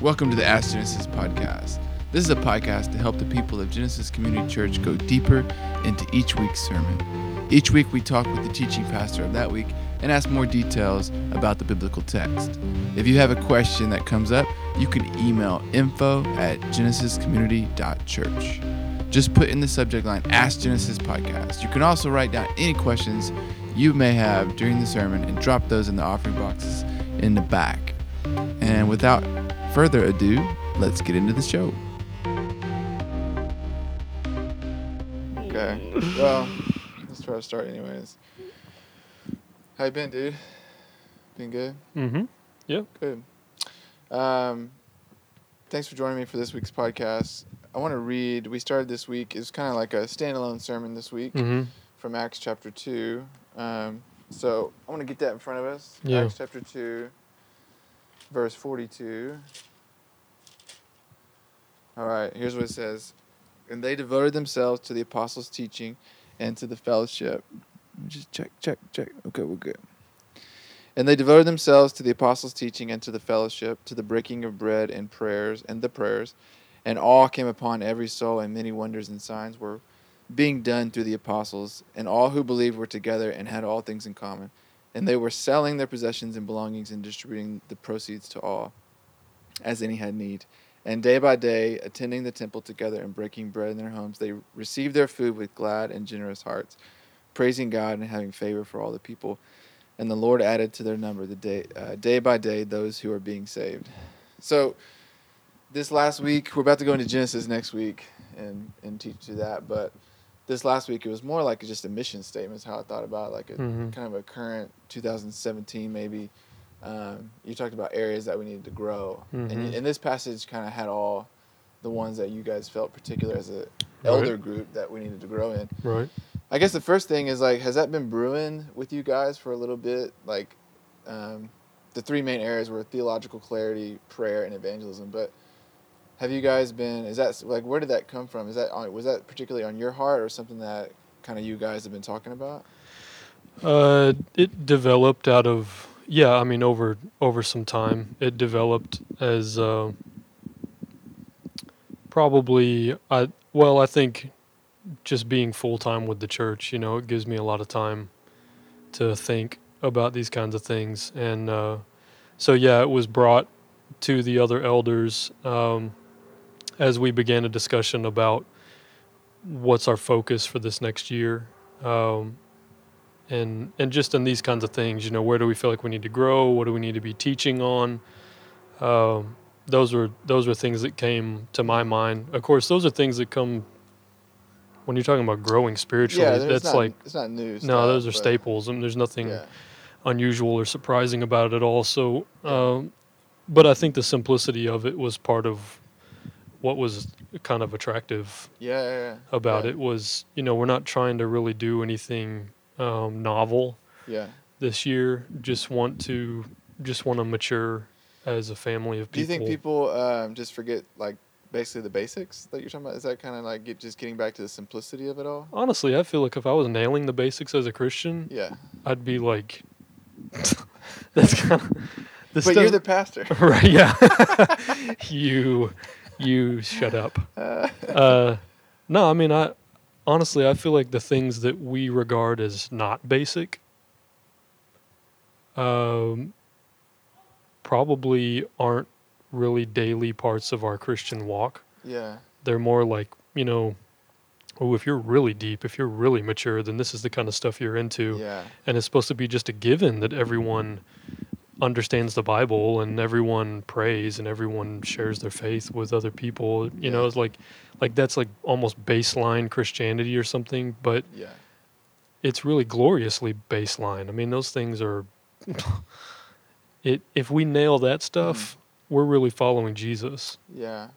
Welcome to the Ask Genesis podcast. This is a podcast to help the people of Genesis Community Church go deeper into each week's sermon. Each week, we talk with the teaching pastor of that week and ask more details about the biblical text. If you have a question that comes up, you can email info at genesiscommunity.church. Just put in the subject line Ask Genesis Podcast. You can also write down any questions you may have during the sermon and drop those in the offering boxes in the back. And without further ado, let's get into the show. Okay. Well, let's try to start anyways. How you been, dude? Been good? Mm-hmm. Yeah. Good. Um, thanks for joining me for this week's podcast. I want to read, we started this week, it's kind of like a standalone sermon this week Mm-hmm. from Acts chapter 2. Um, so I want to get that in front of us. Yeah. Acts chapter 2, verse 42. All right, here's what it says. And they devoted themselves to the apostles' teaching and to the fellowship. Just check, check, check. Okay, we're good. And they devoted themselves to the apostles' teaching and to the fellowship, to the breaking of bread and prayers and the prayers. And awe came upon every soul, and many wonders and signs were being done through the apostles. And all who believed were together and had all things in common. And they were selling their possessions and belongings and distributing the proceeds to all, as any had need. And day by day, attending the temple together and breaking bread in their homes, they received their food with glad and generous hearts, praising God and having favor for all the people. And the Lord added to their number the day, uh, day by day those who are being saved. So, this last week, we're about to go into Genesis next week and, and teach you that. But this last week, it was more like just a mission statement, is how I thought about it, like a Mhm. kind of a current 2017 maybe. Um, you talked about areas that we needed to grow. And, Mhm. y- and this passage kind of had all the ones that you guys felt particular as a elder group that we needed to grow in. Right. I guess the first thing is like, has that been brewing with you guys for a little bit? Like, um, the three main areas were theological clarity, prayer, and evangelism. But have you guys been? Is that like where did that come from? Is that on, was that particularly on your heart, or something that kind of you guys have been talking about? Uh, it developed out of yeah. I mean, over over some time, it developed as uh, probably I well, I think just being full time with the church, you know, it gives me a lot of time to think about these kinds of things, and uh, so yeah, it was brought to the other elders um, as we began a discussion about what's our focus for this next year. Um, and and just in these kinds of things, you know, where do we feel like we need to grow? What do we need to be teaching on? Um, those were those were things that came to my mind. Of course, those are things that come when you're talking about growing spiritually. yeah, that's not, like it's not new. no, those are staples, and there's nothing Yeah, unusual or surprising about it at all. So, um, but I think the simplicity of it was part of what was kind of attractive yeah, yeah, yeah. about it. Was you know we're not trying to really do anything um, novel Yeah. this year. Just want to just want to mature as a family of people. Do you think people um, just forget like basically the basics that you're talking about? Is that kind of like get, just getting back to the simplicity of it all? Honestly, I feel like if I was nailing the basics as a Christian, Yeah, I'd be like, that's kind of. But you're the pastor. right, yeah. you, you shut up. Uh, no, I mean, I honestly, I feel like the things that we regard as not basic, um, probably aren't really daily parts of our Christian walk. yeah, They're more like, you know, oh, if you're really deep, if you're really mature, then this is the kind of stuff you're into yeah, and it's supposed to be just a given that everyone understands the Bible and everyone prays and everyone shares their faith with other people. You know, it's like like that's like almost baseline Christianity or something, but yeah, it's really gloriously baseline. I mean, those things are it if we nail that stuff, we're really following Jesus. yeah.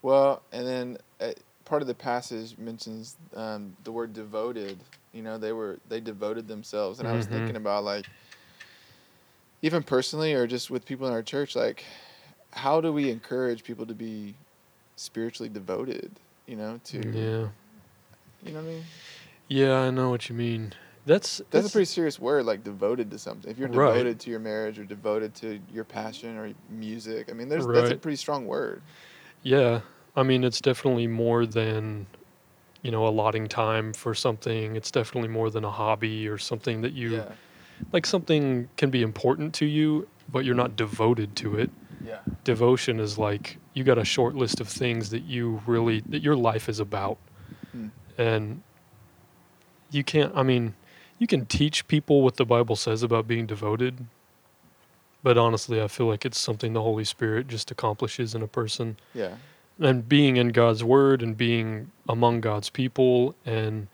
Well, and then uh, part of the passage mentions um, the word devoted. You know, they were they devoted themselves, and I was Mhm. thinking about like even personally or just with people in our church, like how do we encourage people to be spiritually devoted? You know, to Yeah. you know what I mean? Yeah, I know what you mean. That's That's that's a pretty serious word, like devoted to something. If you're Right. devoted to your marriage or devoted to your passion or music, I mean, there's that's a pretty strong word. Yeah, I mean, it's definitely more than, you know, allotting time for something. It's definitely more than a hobby or something that you yeah, like. Something can be important to you, but you're not devoted to it. yeah, Devotion is like you got a short list of things that you really that your life is about, Hmm. and you can't. I mean, you can teach people what the Bible says about being devoted, but honestly, I feel like it's something the Holy Spirit just accomplishes in a person yeah, and being in God's word and being among God's people and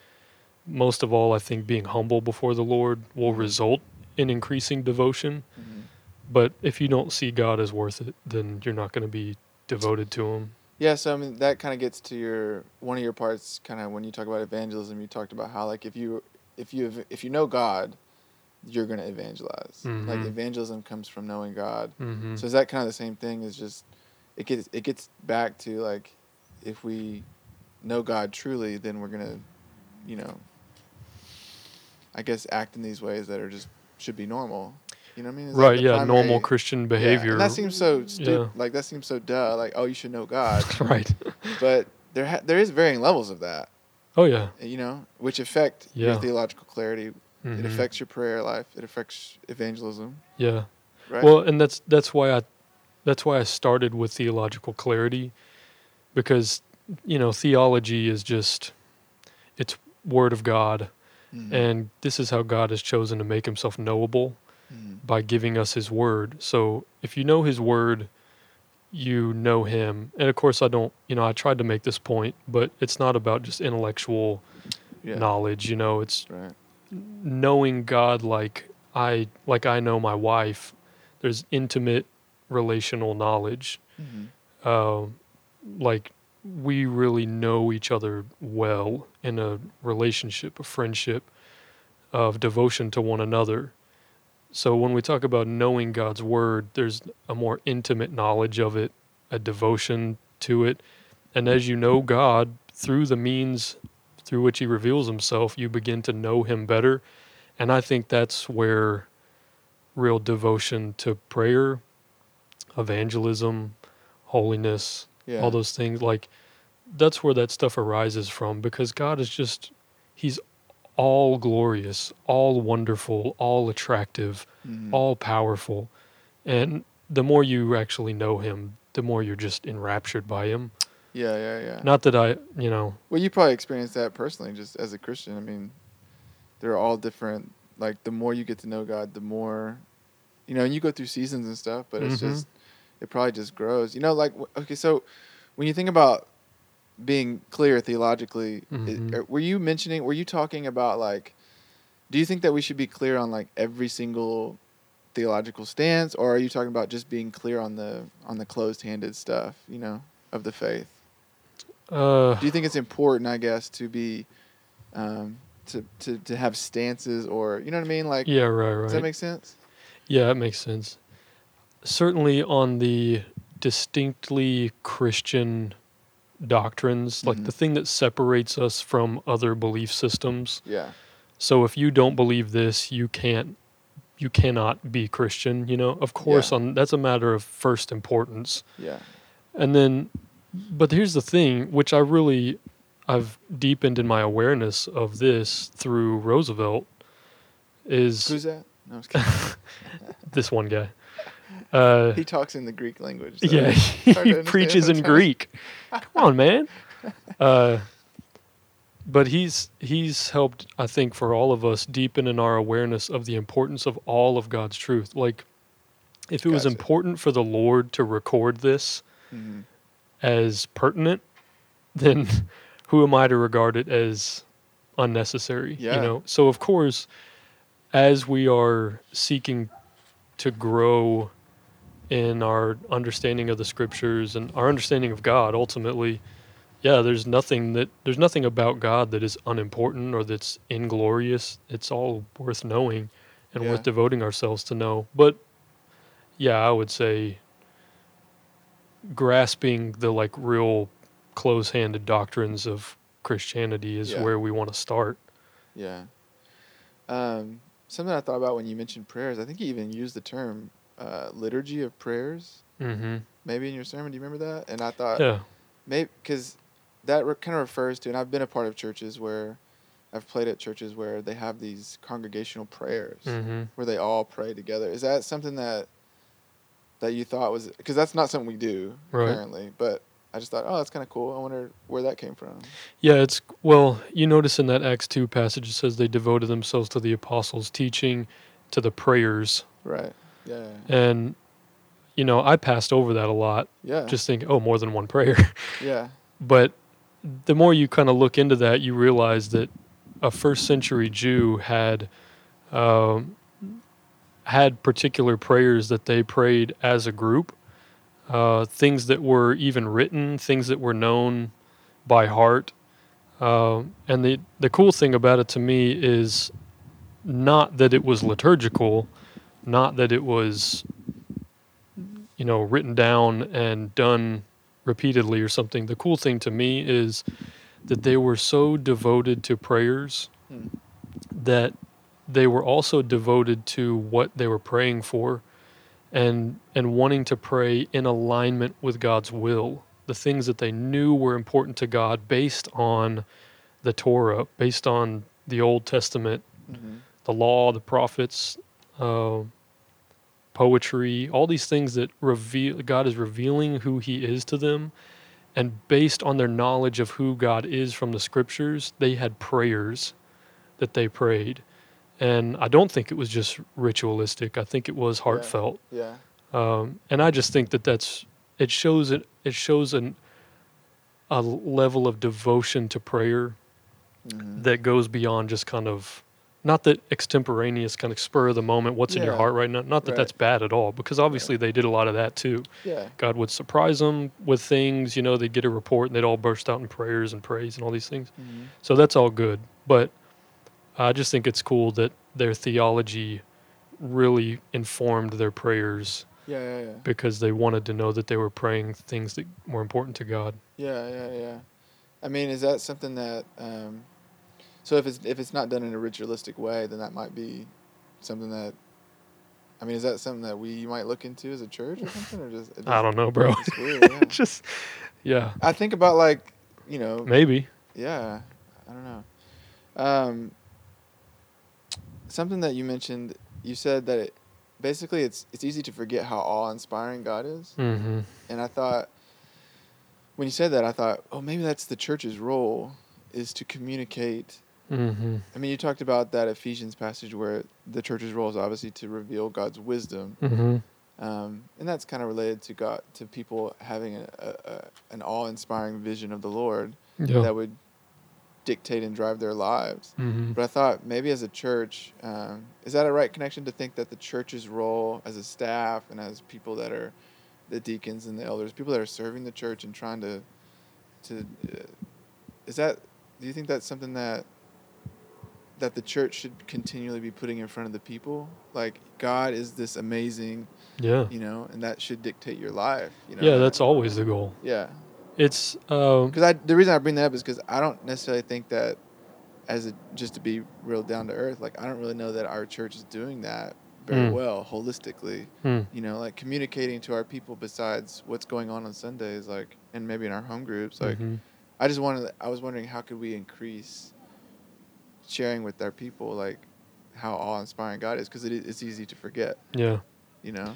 most of all I think being humble before the Lord will Mhm. result in increasing devotion Mhm. but if you don't see God as worth it then you're not going to be devoted to him yeah. So I mean, that kind of gets to your one of your parts, kind of when you talk about evangelism. You talked about how like if you if you if you know God, you're gonna evangelize. Like Mhm. evangelism comes from knowing God. hmm So is that kind of the same thing? Is just it gets it gets back to like if we know God truly, then we're gonna, you know, I guess act in these ways that are just should be normal. You know what I mean? Right yeah primary- normal Christian Yeah, behavior and that seems so stupid. Yeah. Like that seems so duh. Like oh, you should know God, right but there ha- there is varying levels of that. oh yeah You know, which affect your theological clarity. It Mhm. affects your prayer life. It affects evangelism. yeah Right. Well, and that's that's why I that's why I started with theological clarity because you know theology is just it's word of God Mhm. and this is how God has chosen to make himself knowable Mhm. by giving us his word. So if you know his word, you know him. And of course I don't, you know, I tried to make this point, but it's not about just intellectual yeah. knowledge, you know, it's Right. knowing God like I like I know my wife. There's intimate relational knowledge. Mhm. Um, like we really know each other well in a relationship, a friendship of devotion to one another. So when we talk about knowing God's word, there's a more intimate knowledge of it, a devotion to it. And as you know God through the means through which he reveals himself, you begin to know him better. And I think that's where real devotion to prayer, evangelism, holiness, Yeah. all those things like that's where that stuff arises from because God is just he's all glorious, all wonderful, all attractive, Mhm. all powerful. And the more you actually know him, the more you're just enraptured by him. Yeah, yeah, yeah. Not that I, you know, Well, you probably experienced that personally, just as a Christian. I mean, they're all different. Like the more you get to know God, the more, you know, and you go through seasons and stuff. But it's Mhm. just, it probably just grows. You know, like okay, so when you think about being clear theologically, Mhm. are- were you mentioning? Were you talking about like? Do you think that we should be clear on like every single theological stance, or are you talking about just being clear on the on the closed-handed stuff? You know, of the faith. uh, do you think it's important i guess to be um to to, to have stances or you know what i mean like yeah, right, right. does that make sense Yeah, it makes sense. Certainly on the distinctly Christian doctrines, like Mhm. the thing that separates us from other belief systems. yeah So if you don't believe this, you can't you cannot be Christian, you know? Of course Yeah. on that's a matter of first importance. yeah And then but here's the thing, which I really I've deepened in my awareness of this through Roosevelt is who's that no, I'm just kidding. this one guy. Uh, he talks in the greek language so yeah, it's hard to he preaches in. Greek. Come on, man. Uh, but he's he's helped, I think, for all of us deepen in our awareness of the importance of all of God's truth. Like, if it was Gotcha. important for the Lord to record this Mhm. as pertinent, then who am I to regard it as unnecessary? Yeah. You know. So of course, as we are seeking to grow in our understanding of the scriptures and our understanding of God ultimately, yeah, there's nothing that there's nothing about God that is unimportant or that's inglorious. It's all worth knowing and Yeah. worth devoting ourselves to know. But yeah, I would say grasping the like real close-handed doctrines of Christianity is Yeah. where we want to start. yeah Um, something I thought about when you mentioned prayers. I think you even used the term uh, liturgy of prayers. Mm-hmm. Maybe in your sermon. Do you remember that? And I thought Yeah. maybe because that re- kind of refers to, and I've been a part of churches where I've played at churches where they have these congregational prayers Mm-hmm. where they all pray together. Is that something that that you thought was because that's not something we do Right. currently, but I just thought, oh, that's kind of cool. I wonder where that came from. Yeah, it's well, you notice in that Acts 2 passage it says they devoted themselves to the apostles' teaching, to the prayers. Right. Yeah. And you know, I passed over that a lot, Yeah. just thinking, oh, more than one prayer. yeah. but the more you kind of look into that, you realize that a first century Jew had um, had particular prayers that they prayed as a group, uh, things that were even written, things that were known by heart. Uh, and the the cool thing about it to me is not that it was liturgical, not that it was you know written down and done repeatedly or something. The cool thing to me is that they were so devoted to prayers Hmm. that they were also devoted to what they were praying for and and wanting to pray in alignment with God's will. The things that they knew were important to God based on the Torah, based on the Old Testament, hmm the law, the prophets, uh, poetry, all these things that reveal God is revealing who He is to them, and based on their knowledge of who God is from the Scriptures, they had prayers that they prayed, and I don't think it was just ritualistic. I think it was heartfelt, Yeah. um, and I just think that that's it shows it it shows an a level of devotion to prayer hmm that goes beyond just kind of not that extemporaneous kind of spur of the moment what's in your heart right now not that Right. that's bad at all because obviously they did a lot of that too Yeah. god would surprise them with things you know they'd get a report and they'd all burst out in prayers and praise and all these things hmm so that's all good but i just think it's cool that their theology really informed their prayers Yeah. Yeah. Yeah. because they wanted to know that they were praying things that were important to god Yeah, yeah, yeah. I mean, is that something that? Um, so if it's if it's not done in a ritualistic way, then that might be something that. I mean, is that something that we might look into as a church or something, or just? it i don't know bro weird. Yeah. just yeah I think about like, you know, maybe yeah, I don't know. Um, something that you mentioned, you said that it, basically it's it's easy to forget how awe-inspiring God is. mm-hmm And I thought, when you said that, I thought, oh, maybe that's the church's role is to communicate. Mm-hmm I mean, you talked about that Ephesians passage where the church's role is obviously to reveal God's wisdom, mm-hmm um, and that's kind of related to God, to people having a, a, a, an awe-inspiring vision of the Lord yeah that would dictate and drive their lives. mm-hmm. But I thought maybe as a church, um, is that a right connection to think that the church's role as a staff and as people that are the deacons and the elders, people that are serving the church and trying to, to, uh, is that? Do you think that's something that that the church should continually be putting in front of the people? Like God is this amazing, yeah you know, and that should dictate your life. You know? yeah that's always the goal yeah. it's um Because I the reason I bring that up is because I don't necessarily think that as a just to be real down to earth, like I don't really know that our church is doing that very Mm. well holistically. hmm, You know, like communicating to our people besides what's going on on Sundays, like and maybe in our home groups. Like mhm. I just wanted, I was wondering how could we increase sharing with our people, like how awe inspiring God is, because it, it's easy to forget. yeah You know.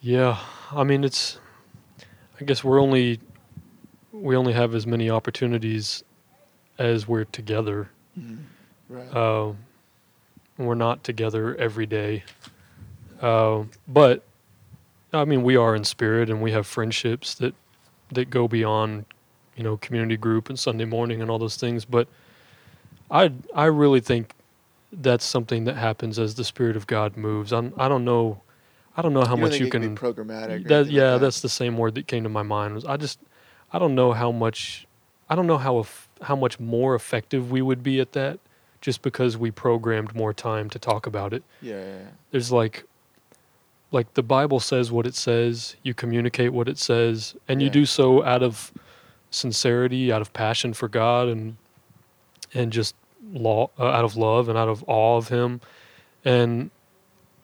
yeah i mean it's i guess we're only we only have as many opportunities as we're together Right. um we're not together every day um but i mean we are in spirit and we have friendships that that go beyond you know community group and sunday morning and all those things but i i really think that's something that happens as the spirit of god moves I'm, i don't know i don't know how don't much you can be programmatic. that, yeah like that's the same word that came to my mind was i just i don't know how much i don't know how how much more effective we would be at that just because we programmed more time to talk about it Yeah, yeah, yeah. there's like like the bible says what it says you communicate what it says and you do so out of sincerity out of passion for god and and just law uh, out of love and out of awe of him and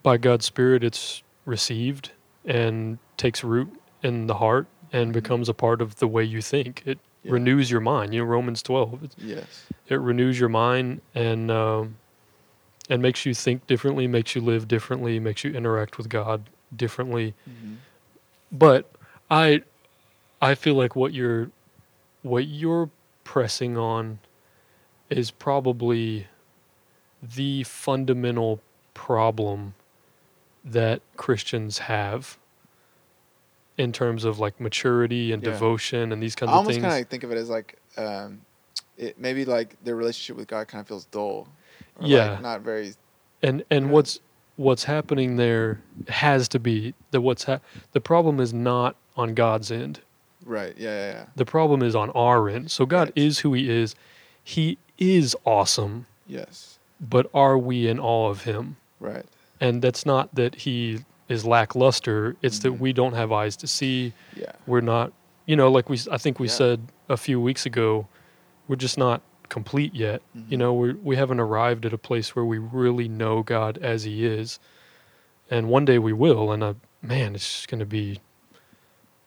by God's spirit it's received and takes root in the heart and Mhm. becomes a part of the way you think it Yeah. renews your mind you know Romans 12 it, Yes. it renews your mind and um, and makes you think differently makes you live differently makes you interact with God differently hmm but I I feel like what you're what you're pressing on is probably the fundamental problem that Christians have in terms of like maturity and Yeah. devotion and these kinds I of almost things. kind of think of it as like, um, it maybe like their relationship with God kind of feels dull. Yeah. Like not very. and and Yeah. what's what's happening there has to be that what's ha- the problem is not on God's end. Right. Yeah. Yeah. yeah. The problem is on our end. So God Right. is who he is. He is awesome, Yes. but are we in awe of him? Right. And that's not that he is lackluster, it's Mhm. that we don't have eyes to see. Yeah. We're not, you know, like we I think we Yeah. said a few weeks ago, we're just not complete yet. You Mhm. know, we we haven't arrived at a place where we really know God as he is. And one day we will and uh, man, it's just going to be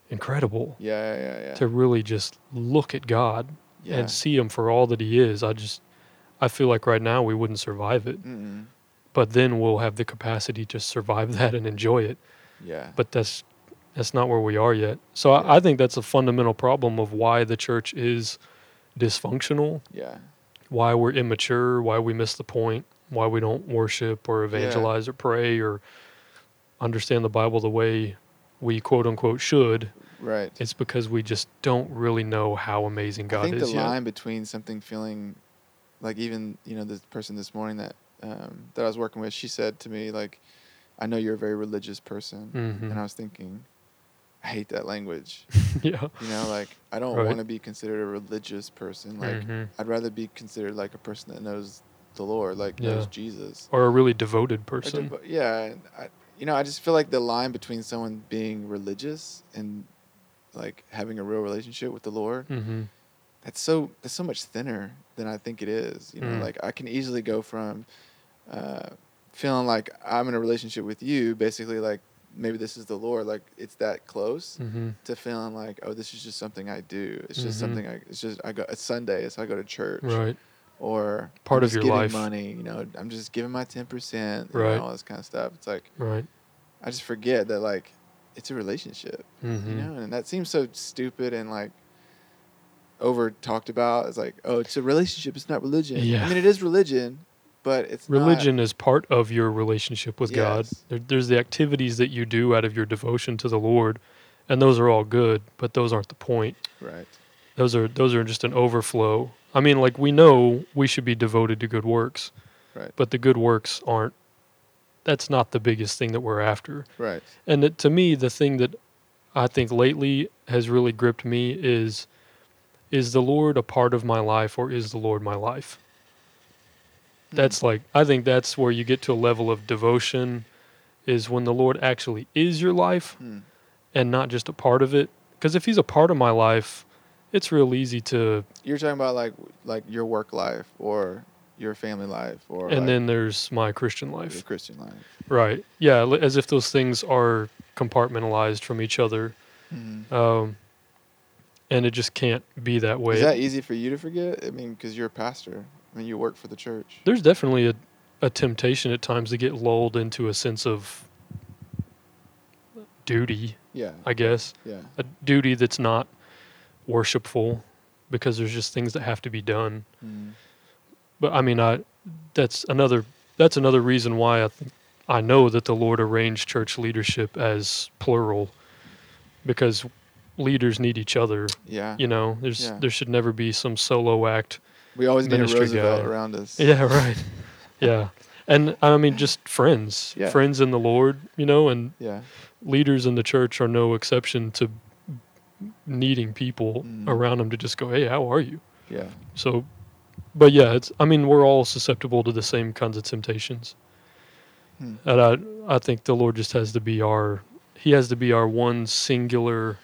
incredible. Yeah. Yeah. Yeah. to really just look at God yeah. and see him for all that he is. I just I feel like right now we wouldn't survive it, Mm-mm. but then we'll have the capacity to survive that and enjoy it. Yeah. But that's that's not where we are yet. So Yeah. I, I think that's a fundamental problem of why the church is dysfunctional, Yeah. why we're immature, why we miss the point, why we don't worship or evangelize or pray or understand the Bible the way we quote unquote should. Right. It's because we just don't really know how amazing God is. I think is the yet. line between something feeling like even you know this person this morning that um, that I was working with, she said to me like, "I know you're a very religious person," Mhm. and I was thinking, I hate that language. yeah. You know, like I don't Right. want to be considered a religious person. Like Mhm. I'd rather be considered like a person that knows the Lord, like Yeah. knows Jesus. Or a really devoted person. devo- yeah, I, you know, I just feel like the line between someone being religious and like having a real relationship with the Lord hmm that's so that's so much thinner than I think it is. You know, Mm. like I can easily go from uh, feeling like I'm in a relationship with you, basically like maybe this is the Lord, like it's that close, hmm to feeling like oh this is just something I do. It's just Mhm. something I. It's just I go. It's Sunday, so I go to church. Right. Or Part I'm of your giving life. Money, you know, I'm just giving my ten percent. Right. All this kind of stuff. It's like Right. I just forget that like it's a relationship hmm you know and that seems so stupid and like over talked about it's like oh it's a relationship it's not religion Yeah. i mean it is religion but it's not- Religion is part of your relationship with God. There, there's the activities that you do out of your devotion to the Lord, and those are all good, but those aren't the point. right Those are those are just an overflow. I mean, like we know we should be devoted to good works, right but the good works aren't. That's not the biggest thing that we're after. right And it, to me, the thing that I think lately has really gripped me is is the Lord a part of my life or is the Lord my life? That's like I think that's where you get to a level of devotion is when the Lord actually is your life Hmm. and not just a part of it. Because if he's a part of my life, it's real easy to you're talking about like like your work life or your family life or and like then there's my Christian your life. christian life Right. Yeah, as if those things are compartmentalized from each other. Mhm. Um and it just can't be that way. is that easy for you to forget i mean because you're a pastor i mean you work for the church there's definitely a, a temptation at times to get lulled into a sense of duty, yeah I guess. yeah A duty that's not worshipful because there's just things that have to be done. Mhm. But I mean, I that's another that's another reason why I think I know that the Lord arranged church leadership as plural because leaders need each other. yeah You know, there's Yeah. there should never be some solo act we always need a roosevelt guy. around us Yeah, right. yeah. And I mean, just friends, Yeah. friends in the Lord, you know, and yeah leaders in the church are no exception to needing people Mm. around them to just go, hey, how are you? yeah So, but yeah, it's, I mean, we're all susceptible to the same kinds of temptations. Hmm. And I, I think the Lord just has to be our, He has to be our one singular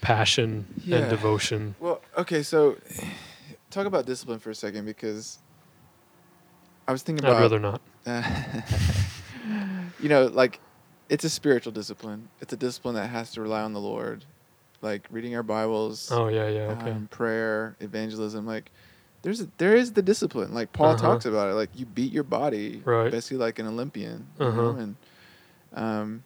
passion Yeah. and devotion. Well, okay, so talk about discipline for a second because I was thinking about. I'd rather not. you know, like it's a spiritual discipline. It's a discipline that has to rely on the Lord, like reading our Bibles, Oh yeah, yeah, okay. um, prayer, evangelism. Like there's a, there is the discipline. Like Paul Uh-huh. talks about it. Like you beat your body, Right. basically like an Olympian. Uh-huh. know? And um,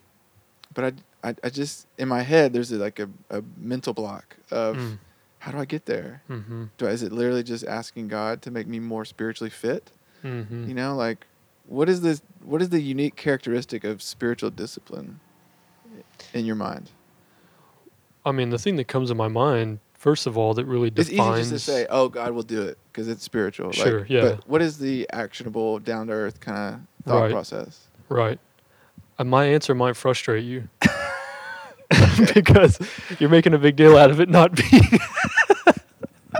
but I, I I just in my head there's a, like a, a mental block of Mm. how do I get there? Mm-hmm. Do I, is it literally just asking God to make me more spiritually fit? Mm-hmm. You know, like what is this? What is the unique characteristic of spiritual discipline in your mind? I mean, the thing that comes to my mind, first of all, that really It's defines. It's easy just to say, "Oh, God will do it" because it's spiritual. like, Sure, yeah. But what is the actionable, down to earth kind of thought Right. process? Right. Uh, my answer might frustrate you because you're making a big deal out of it not being.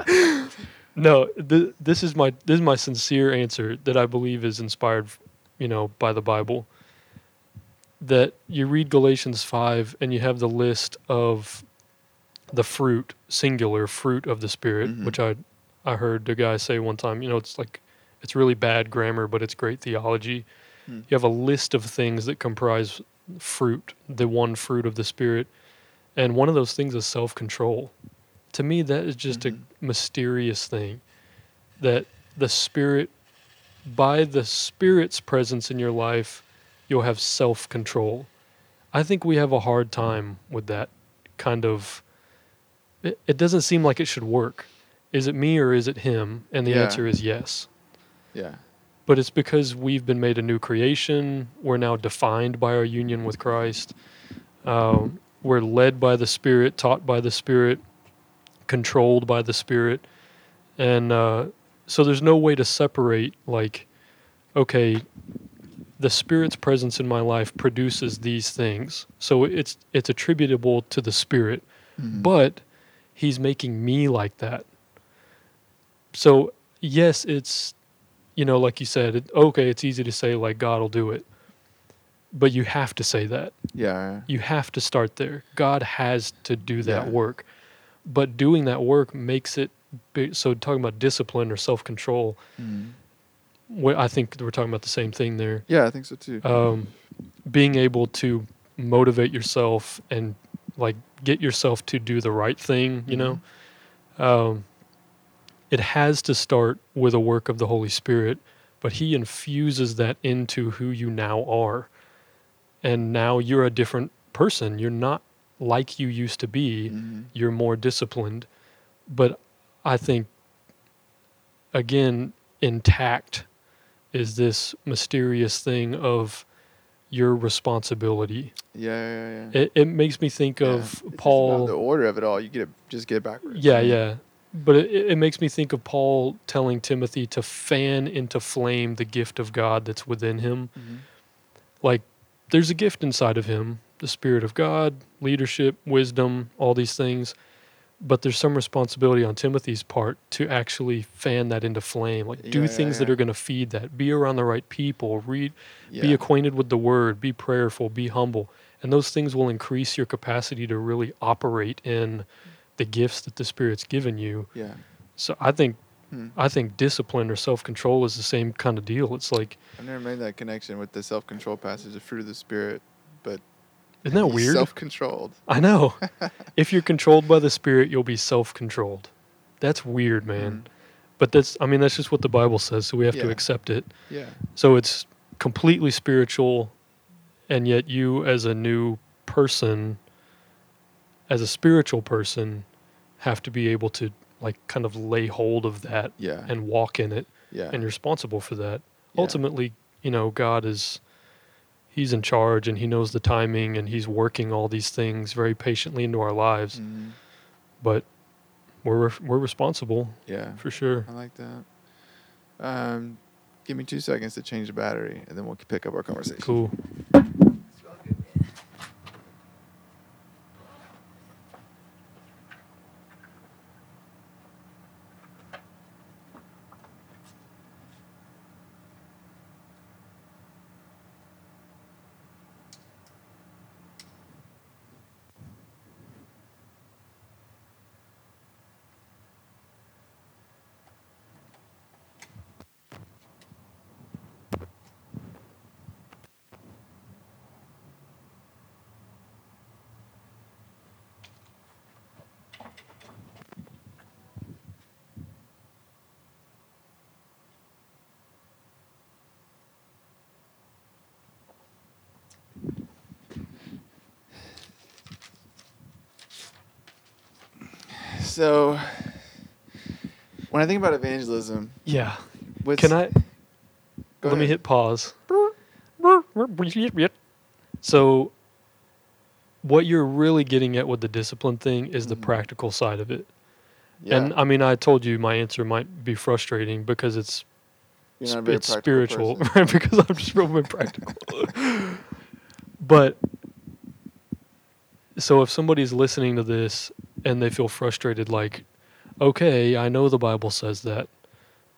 no, th- this is my this is my sincere answer that I believe is inspired, you know, by the Bible. That you read Galatians five and you have the list of the fruit, singular fruit of the spirit, Mhm. which I I heard the guy say one time. You know, it's like it's really bad grammar, but it's great theology. Hmm. You have a list of things that comprise fruit, the one fruit of the spirit, and one of those things is self control. To me, that is just Mhm. a mysterious thing. That the spirit, by the spirit's presence in your life, you'll have self control. I think we have a hard time with that kind of. It, it doesn't seem like it should work. Is it me or is it him? And the Yeah. answer is yes Yeah. but it's because we've been made a new creation. We're now defined by our union with Christ. Um, we're led by the Spirit, taught by the Spirit, controlled by the Spirit. And uh, so there's no way to separate, like, okay, the Spirit's presence in my life produces these things. So it's, it's attributable to the Spirit, Mhm. but He's making me like that. So, yes, it's you know, like you said, it, okay, it's easy to say like God will do it, but you have to say that. yeah. You have to start there. God has to do that Yeah. work, but doing that work makes it. Big, so talking about discipline or self control, Mhm. I think we're talking about the same thing there. Yeah, I think so too. Um, being able to motivate yourself and like get yourself to do the right thing, you know. Um, it has to start with a work of the Holy Spirit, but He infuses that into who you now are. And now you're a different person. You're not like you used to be. Mhm. You're more disciplined. But I think, again, intact is this mysterious thing of your responsibility. Yeah, yeah, yeah. It, it makes me think Yeah. of It's Paul. the order of it all. You get it, just get it backwards. Yeah, yeah. But it, it makes me think of Paul telling Timothy to fan into flame the gift of God that's within him. Mhm. Like, there's a gift inside of him the Spirit of God, leadership, wisdom, all these things. But there's some responsibility on Timothy's part to actually fan that into flame. Like, do Yeah, yeah, things that are going to feed that. Be around the right people. Read, Yeah. be acquainted with the word. Be prayerful. Be humble. And those things will increase your capacity to really operate in the gifts that the Spirit's given you. yeah. So I think Hmm. I think discipline or self control is the same kind of deal. It's like I've never made that connection with the self control passage, the fruit of the spirit. Isn't that weird? Self controlled. I know. if you're controlled by the Spirit, you'll be self controlled. That's weird, man. Mhm. But that's I mean that's just what the Bible says, so we have to accept it. Yeah. So it's completely spiritual, and yet you, as a new person, as a spiritual person, have to be able to like kind of lay hold of that Yeah. and walk in it, yeah. and you're responsible for that. Yeah. Ultimately, you know, God is He's in charge, and He knows the timing, and He's working all these things very patiently into our lives. Mhm. But we're we're responsible Yeah. for sure. I like that. Um, give me two seconds to change the battery, and then we'll pick up our conversation. Cool. So, when I think about evangelism, Yeah. what's, Can I go let me hit pause. So what you're really getting at with the discipline thing is the Mhm. practical side of it. Yeah, And I mean I told you my answer might be frustrating because it's you're not a sp- it's spiritual, person. right? Because I'm just real practical. but so if somebody's listening to this and they feel frustrated, like, okay, I know the Bible says that,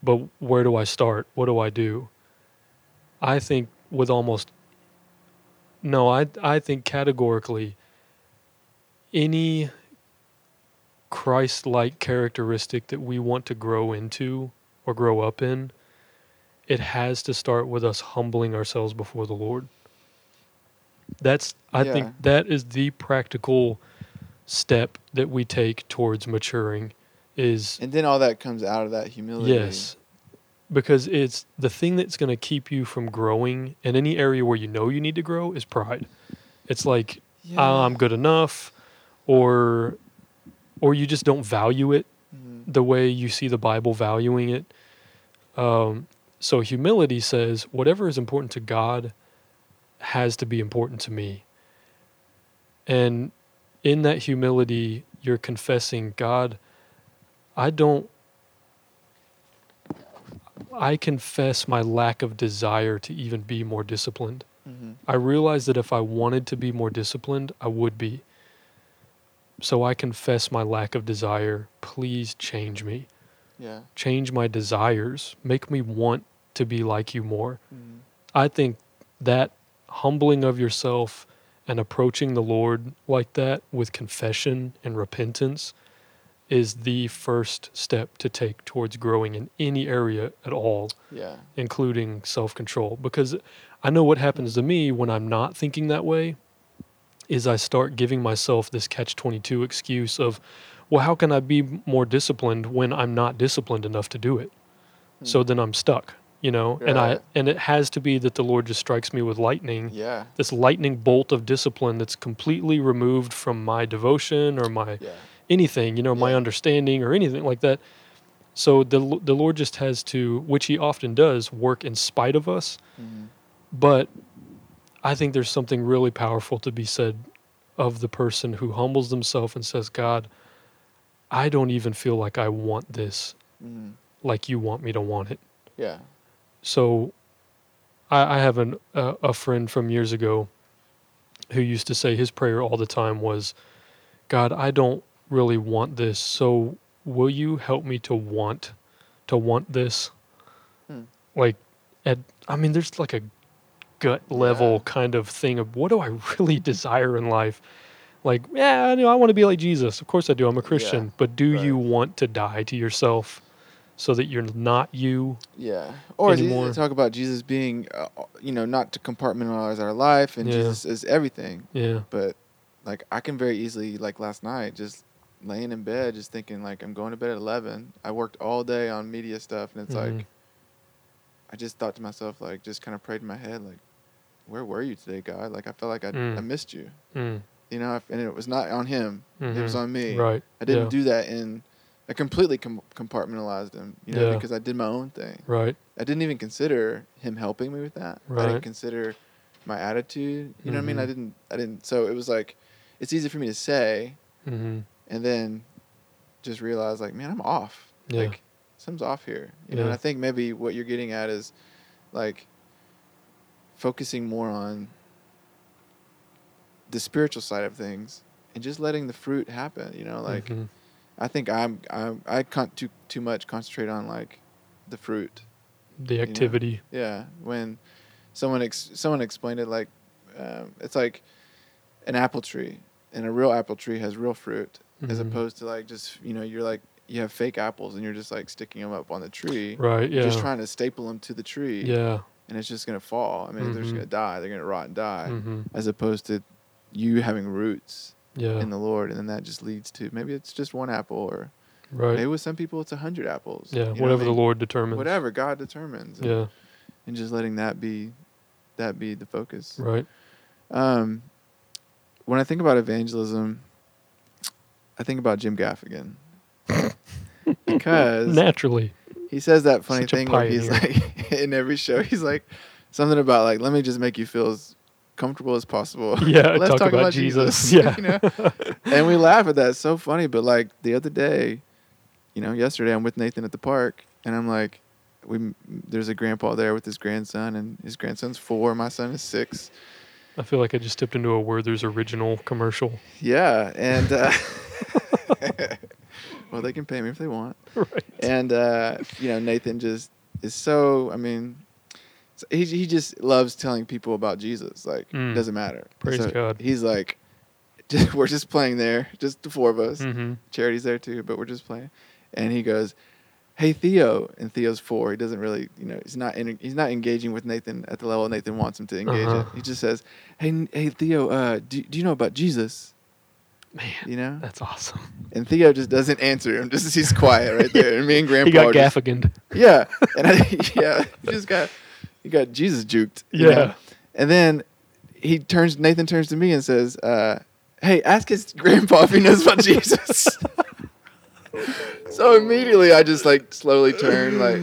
but where do I start? What do I do? I think with almost no, I I think categorically any Christ-like characteristic that we want to grow into or grow up in, it has to start with us humbling ourselves before the Lord. That's I Yeah. think that is the practical step that we take towards maturing is And then all that comes out of that humility. yes. Because it's the thing that's going to keep you from growing in any area where you know you need to grow is pride. It's like Yeah. "Oh, I'm good enough or or you just don't value it Mhm. the way you see the Bible valuing it. Um, so humility says whatever is important to God has to be important to me. And in that humility, you're confessing, God, I don't. I confess my lack of desire to even be more disciplined. Mhm. I realize that if I wanted to be more disciplined, I would be. So I confess my lack of desire. Please change me. Yeah. Change my desires. Make me want to be like you more. Mhm. I think that humbling of yourself and approaching the Lord like that with confession and repentance is the first step to take towards growing in any area at all Yeah. including self control. Because I know what happens to me when I'm not thinking that way is I start giving myself this catch 22 excuse of, well, how can I be more disciplined when I'm not disciplined enough to do it? Hmm. So then I'm stuck, you know? And I and it has to be that the Lord just strikes me with lightning, Yeah. this lightning bolt of discipline that's completely removed from my devotion or my Yeah. anything, you know, my understanding or anything like that. So the the Lord just has to, which He often does, work in spite of us. Mhm. But I think there's something really powerful to be said of the person who humbles themselves and says, "God, I don't even feel like I want this, Mhm. like you want me to want it." Yeah. So I, I have an, a, a friend from years ago who used to say his prayer all the time was, God, I don't really want this. So will you help me to want, to want this? Hmm. Like, at, I mean, there's like a gut level Yeah. kind of thing of what do I really desire in life? Like, yeah, I know I want to be like Jesus. Of course I do. I'm a Christian. But do you want to die to yourself so that you're not you? Yeah. Or Anymore. to talk about Jesus being, uh, you know, not to compartmentalize our life and Yeah. Jesus is everything. Yeah. But like, I can very easily, like last night, just laying in bed, just thinking like I'm going to bed at 11. I worked all day on media stuff, and it's Mhm. like, I just thought to myself, like, just kind of prayed in my head, like, where were you today, God? Like, I felt like I, I Mm. missed you, Mm. you know, and it was not on him, it was Mhm. on me. Right. I didn't yeah. do that in, I completely com- compartmentalized him, you know, Yeah. because I did my own thing. Right. I didn't even consider him helping me with that. Right. I didn't consider my attitude. You know what I mean? I Mhm. didn't. I didn't. So it was like, it's easy for me to say, Mm-hmm. and then just realize like, man, I'm off. Yeah. Like something's off here. You know. And I think maybe what you're getting at is, like, focusing more on the spiritual side of things and just letting the fruit happen. You know, like Mhm. I think I'm I'm I can't too too much concentrate on like the fruit. the know? activity. Yeah, when someone ex- someone explained it like um, it's like an apple tree, and a real apple tree has real fruit, as Mhm. opposed to like just you know you're like you have fake apples and you're just like sticking them up on the tree, Right. Yeah. just trying to staple them to the tree, yeah. and it's just gonna fall. I mean, they're just Mhm. gonna die. They're gonna rot and die, Mm-hmm. as opposed to you having roots Yeah. in the Lord, and then that just leads to maybe it's just one apple, or right. maybe with some people it's a hundred apples. yeah. you know what I Whatever mean? the Lord determines. whatever God determines. and- Yeah. and just letting that be that be the focus. Right. Um, when I think about evangelism, I think about Jim Gaffigan. because Naturally. he says that funny Such thing where he's like in every show he's like something about like let me just make you feel as comfortable as possible. Yeah, Let's talk talk, about about, Jesus. Jesus. Yeah. you know? and we laugh at that. It's so funny. But like the other day, you know, yesterday I'm with Nathan at the park, and I'm like, we there's a grandpa there with his grandson, and his grandson's four. My son is six. I feel like I just stepped into a Werther's original commercial. Yeah, and uh, well, they can pay me if they want. right. And uh, you know, Nathan just is so. I mean, so he he just loves telling people about Jesus. Like, Mm. doesn't matter. Praise So God. He's like, just, we're just playing there, just the four of us. Mm-hmm. Charity's there too, but we're just playing. And he goes, "Hey Theo," and Theo's four. He doesn't really, you know, he's not in, he's not engaging with Nathan at the level Nathan wants him to engage Uh-huh. at. He just says, "Hey, hey Theo, uh, do do you know about Jesus?" Man, You know, that's awesome. and Theo just doesn't answer him. Just he's quiet right there. And me and Grandpa He got just- yeah, and I, yeah, he just got he got Jesus juked. you Yeah. know? and then he turns. Nathan turns to me and says, uh, "Hey, ask his grandpa if he knows about Jesus." so immediately, I just like slowly turn, like,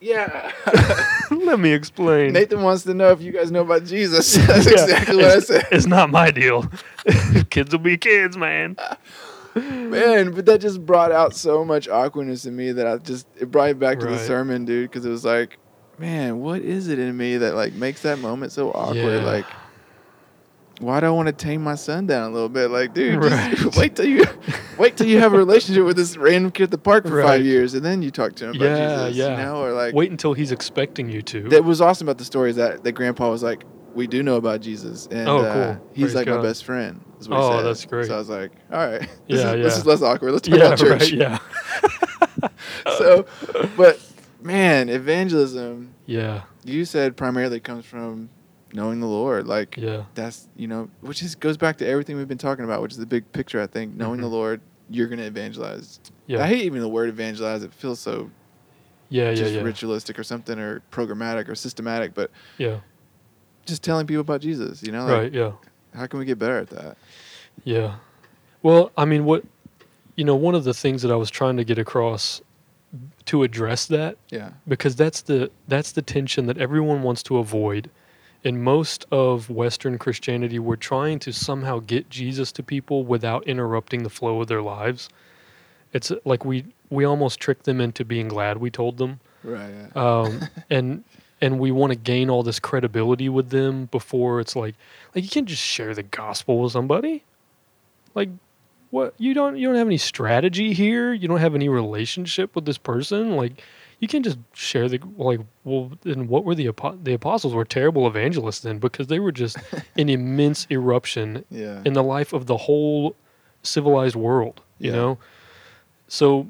yeah. Let me explain. Nathan wants to know if you guys know about Jesus. That's Yeah, exactly what I said, It's not my deal. kids will be kids, man. man. But that just brought out so much awkwardness in me that I just it brought me back to the sermon, dude. Because it was like, man, what is it in me that like makes that moment so awkward? Yeah. Like, why do I want to tame my son down a little bit? Like, dude, just Right. wait till you wait till you have a relationship with this random kid at the park for Right. five years, and then you talk to him about Yeah, Jesus. yeah. You know, or like, Wait until he's expecting you to. that was awesome about the story is that that grandpa was like, we do know about Jesus, and Oh, uh, cool. he's Praise like my best friend. Is what he Oh, said. that's great. So I was like, all right, this, Yeah, is, this is less awkward. Let's talk yeah, about church. right. Yeah. so, but man, evangelism, Yeah. you said primarily comes from knowing the Lord. Like Yeah. that's you know, which is goes back to everything we've been talking about, which is the big picture. I think knowing the Mhm. Lord, you're gonna evangelize. Yeah. I hate even the word evangelize. It feels so yeah. Yeah. just Yeah. ritualistic or something, or programmatic or systematic. But Yeah. just telling people about Jesus. You know, like, Right. Yeah. How can we get better at that? Yeah. Well, I mean, what, you know, one of the things that I was trying to get across to address that Yeah. because that's the that's the tension that everyone wants to avoid. In most of Western Christianity, we're trying to somehow get Jesus to people without interrupting the flow of their lives. It's like we we almost trick them into being glad we told them, Right. Yeah. um, and and we want to gain all this credibility with them before it's like like you can't just share the gospel with somebody. Like what you don't you don't have any strategy here. You don't have any relationship with this person. Like you can't just share the like well then what were the the apostles were terrible evangelists then because they were just an immense eruption yeah. in the life of the whole civilized world, you Yeah. know? So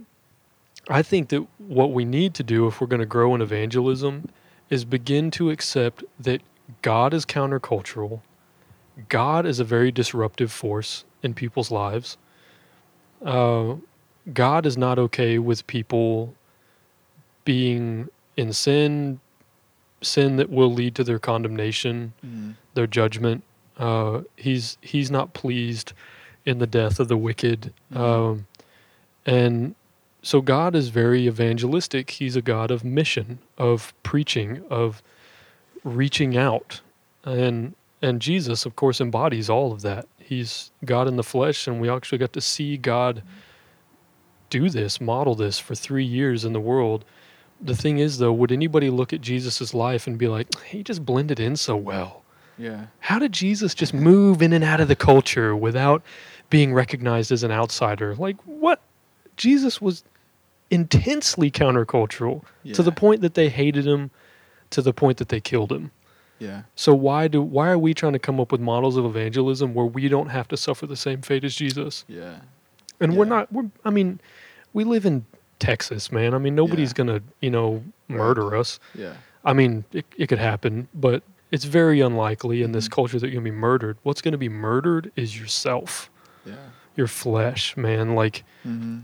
I think that what we need to do if we're going to grow in evangelism is begin to accept that God is countercultural. God is a very disruptive force in people's lives. Uh, God is not okay with people being in sin, sin that will lead to their condemnation Mhm. their judgment. Uh, he's he's not pleased in the death of the wicked, Mhm. um, and so God is very evangelistic. He's a God of mission, of preaching, of reaching out, and and Jesus, of course, embodies all of that. He's God in the flesh, and we actually got to see God do this, model this for three years in the world. The thing is, though, would anybody look at Jesus' life and be like, he just blended in so well? Yeah. How did Jesus just move in and out of the culture without being recognized as an outsider? Like, what? Jesus was intensely countercultural to the point that they hated him, to the point that they killed him. Yeah. So why do why are we trying to come up with models of evangelism where we don't have to suffer the same fate as Jesus? Yeah. And we're not. We're. I mean, we live in Texas, man. I mean, nobody's Yeah. gonna, you know, Right. murder us. Yeah. I mean, it, it could happen, but it's very unlikely in this Mhm. culture that you're going to be murdered. What's going to be murdered is yourself, Yeah. your flesh, man. Like, Mm-hmm.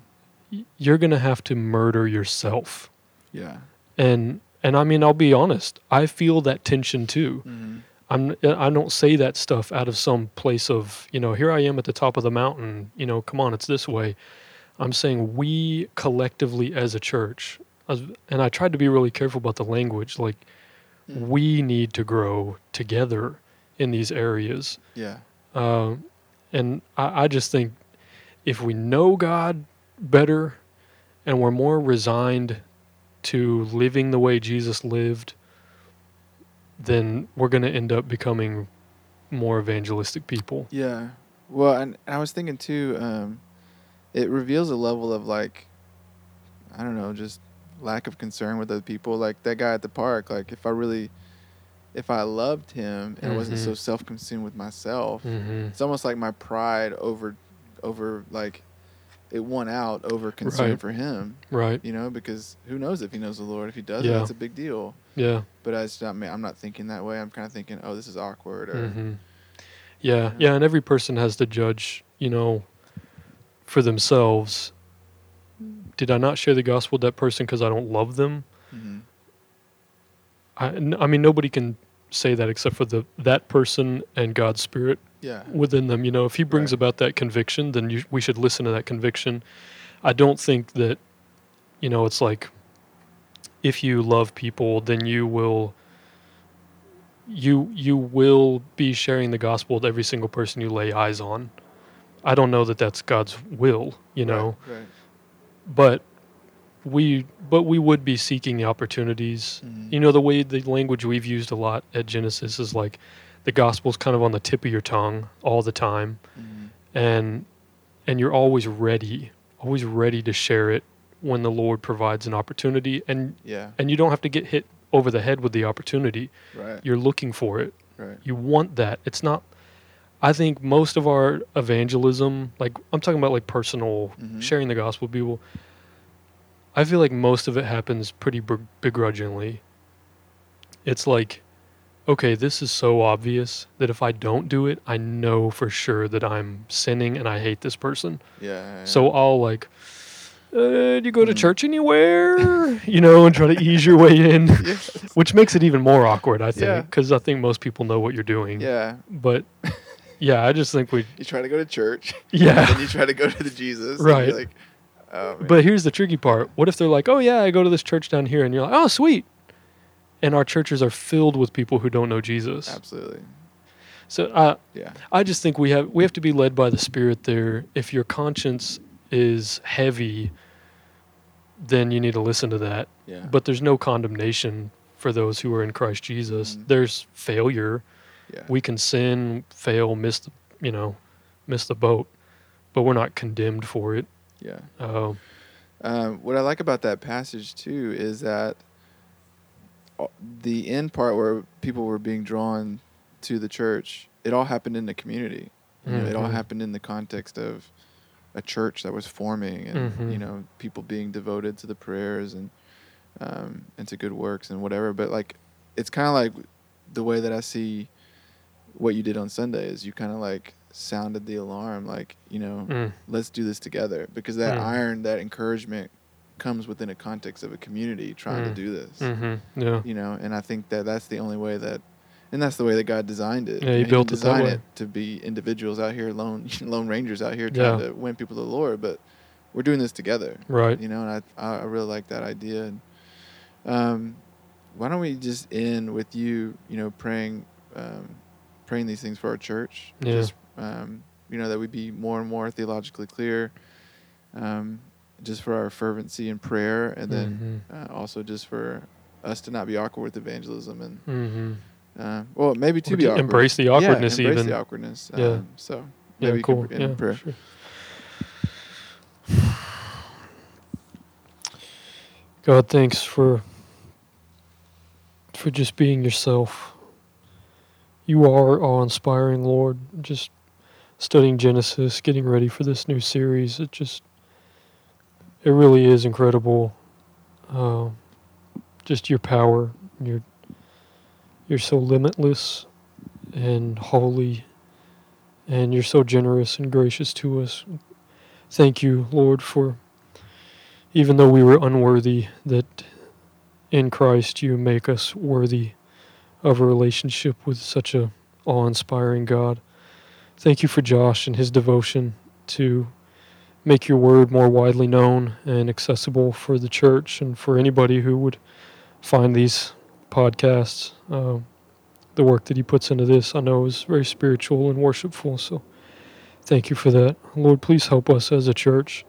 y- you're going to have to murder yourself. Yeah. And, and I mean, I'll be honest, I feel that tension too. Mm-hmm. I'm, I don't say that stuff out of some place of, you know, here I am at the top of the mountain, you know, come on, it's this way. I'm saying we collectively as a church, as- and I tried to be really careful about the language. Like, Mhm. we need to grow together in these areas. Yeah. Um, and I, I just think if we know God better and we're more resigned to living the way Jesus lived, then we're going to end up becoming more evangelistic people. Yeah. Well, and I was thinking too, um, it reveals a level of like, I don't know, just lack of concern with other people. Like that guy at the park. Like if I really, if I loved him and wasn't Mhm. so self-consumed with myself, Mm-hmm. it's almost like my pride over, over like, it won out over concern Right. for him. Right. You know, because who knows if he knows the Lord? If he does, Yeah. that's a big deal. Yeah. But I just, I'm I'm not thinking that way. I'm kind of thinking, oh, this is awkward, or hmm Yeah, Yeah. yeah, and every person has to judge, you know, for themselves. Did I not share the gospel with that person because I don't love them? Mhm. I, I mean, nobody can say that except for the that person and God's Spirit yeah, within them. You know, if He brings Right. about that conviction, then you, we should listen to that conviction. I don't think that, you know, it's like if you love people, then you will. You you will be sharing the gospel with every single person you lay eyes on. I don't know that that's God's will, you know, right, right. but we but we would be seeking the opportunities Mhm. you know the way the language we've used a lot at genesis is like the gospel's kind of on the tip of your tongue all the time. Mhm. and and you're always ready always ready to share it when the lord provides an opportunity. And Yeah, and you don't have to get hit over the head with the opportunity. Right, you're looking for it. Right. you want that. It's not i think most of our evangelism like i'm talking about like personal Mhm. sharing the gospel with people. I feel like most of it happens pretty begrudgingly. It's like okay this is so obvious that if i don't do it i know for sure that i'm sinning and i hate this person Yeah. yeah, so i'll like uh, do you go to Mhm. church anywhere you know and try to ease your way in yeah. Yeah. which makes it even more awkward i think because i think most people know what you're doing yeah. but yeah, I just think we You try to go to church, yeah. And then you try to go to the Jesus. and Right. you're like, oh. But here's the tricky part. What if they're like, "Oh yeah, I go to this church down here," and you're like, "Oh sweet," and our churches are filled with people who don't know Jesus. absolutely, So I yeah, I just think we have we have to be led by the Spirit there. If your conscience is heavy, then you need to listen to that. yeah, But there's no condemnation for those who are in Christ Jesus. Mhm. There's failure. yeah, We can sin, fail, miss, the, you know, miss the boat, but we're not condemned for it. yeah. Uh, Um, what I like about that passage too is that the end part where people were being drawn to the church, it all happened in the community. You know, it all Mhm. happened in the context of a church that was forming, and Mhm. you know, people being devoted to the prayers and um, and to good works and whatever. But like, it's kind of like the way that I see what you did on Sunday is you kind of like sounded the alarm, like you know, mm, let's do this together because that Mm. iron that encouragement comes within a context of a community trying Mm. to do this hmm yeah. you know and i think that that's the only way that and that's the way that god designed it Yeah, he know, built it that design way. it to be individuals out here lone lone rangers out here trying Yeah. to win people to the lord but we're doing this together Right. you know and i i really like that idea and um why don't we just end with you you know praying um praying these things for our church Yeah. just um you know that we'd be more and more theologically clear um just for our fervency in prayer and then uh, also just for us to not be awkward with evangelism and hmm uh, well maybe to Or be awkward. embrace the Yeah, awkwardness embrace even. the awkwardness Yeah. um, so Yeah, maybe you cool. could end in Yeah, prayer sure. God, thanks for for just being yourself. You are awe-inspiring, Lord. Just studying Genesis, getting ready for this new series. It just it really is incredible. Uh, just your power. You're you're so limitless and holy, and you're so generous and gracious to us. Thank you, Lord, for even though we were unworthy, that in Christ you make us worthy of a relationship with such a awe-inspiring God. Thank you for Josh and his devotion to make your word more widely known and accessible for the church and for anybody who would find these podcasts. Uh, the work that he puts into this, I know, is very spiritual and worshipful. So thank you for that. Lord, please help us as a church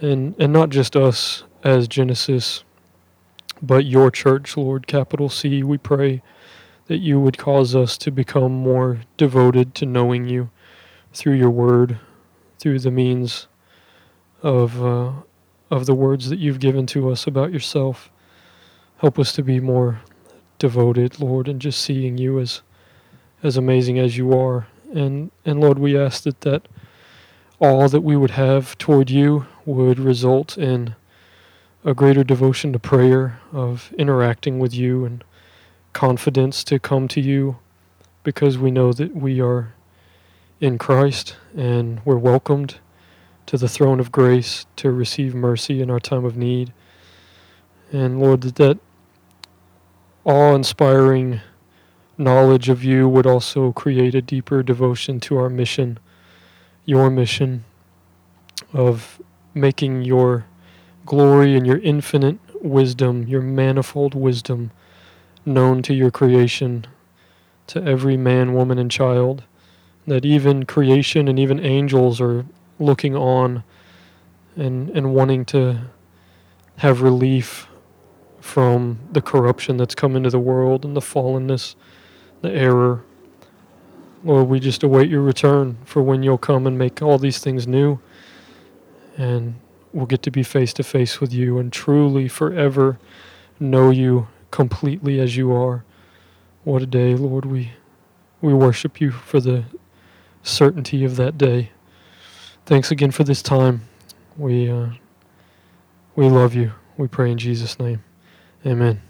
and, and not just us as Genesis, but your church, Lord, capital C. We pray that you would cause us to become more devoted to knowing you through your word, through the means of uh, of the words that you've given to us about yourself. Help us to be more devoted, Lord, and just seeing you as as amazing as you are. And and Lord, we ask that that all that we would have toward you would result in a greater devotion to prayer, of interacting with you and confidence to come to you because we know that we are in Christ and we're welcomed to the throne of grace to receive mercy in our time of need. And Lord, that that awe inspiring knowledge of you would also create a deeper devotion to our mission, your mission of making your glory and your infinite wisdom, your manifold wisdom, known to your creation, to every man, woman, and child. That even creation and even angels are looking on and and wanting to have relief from the corruption that's come into the world and the fallenness, the error. Lord, we just await your return for when you'll come and make all these things new. And we'll get to be face to face with you and truly forever know you completely as you are. What a day, Lord. We we worship you for the certainty of that day. Thanks again for this time. We uh, we love you. We pray in Jesus' name. Amen.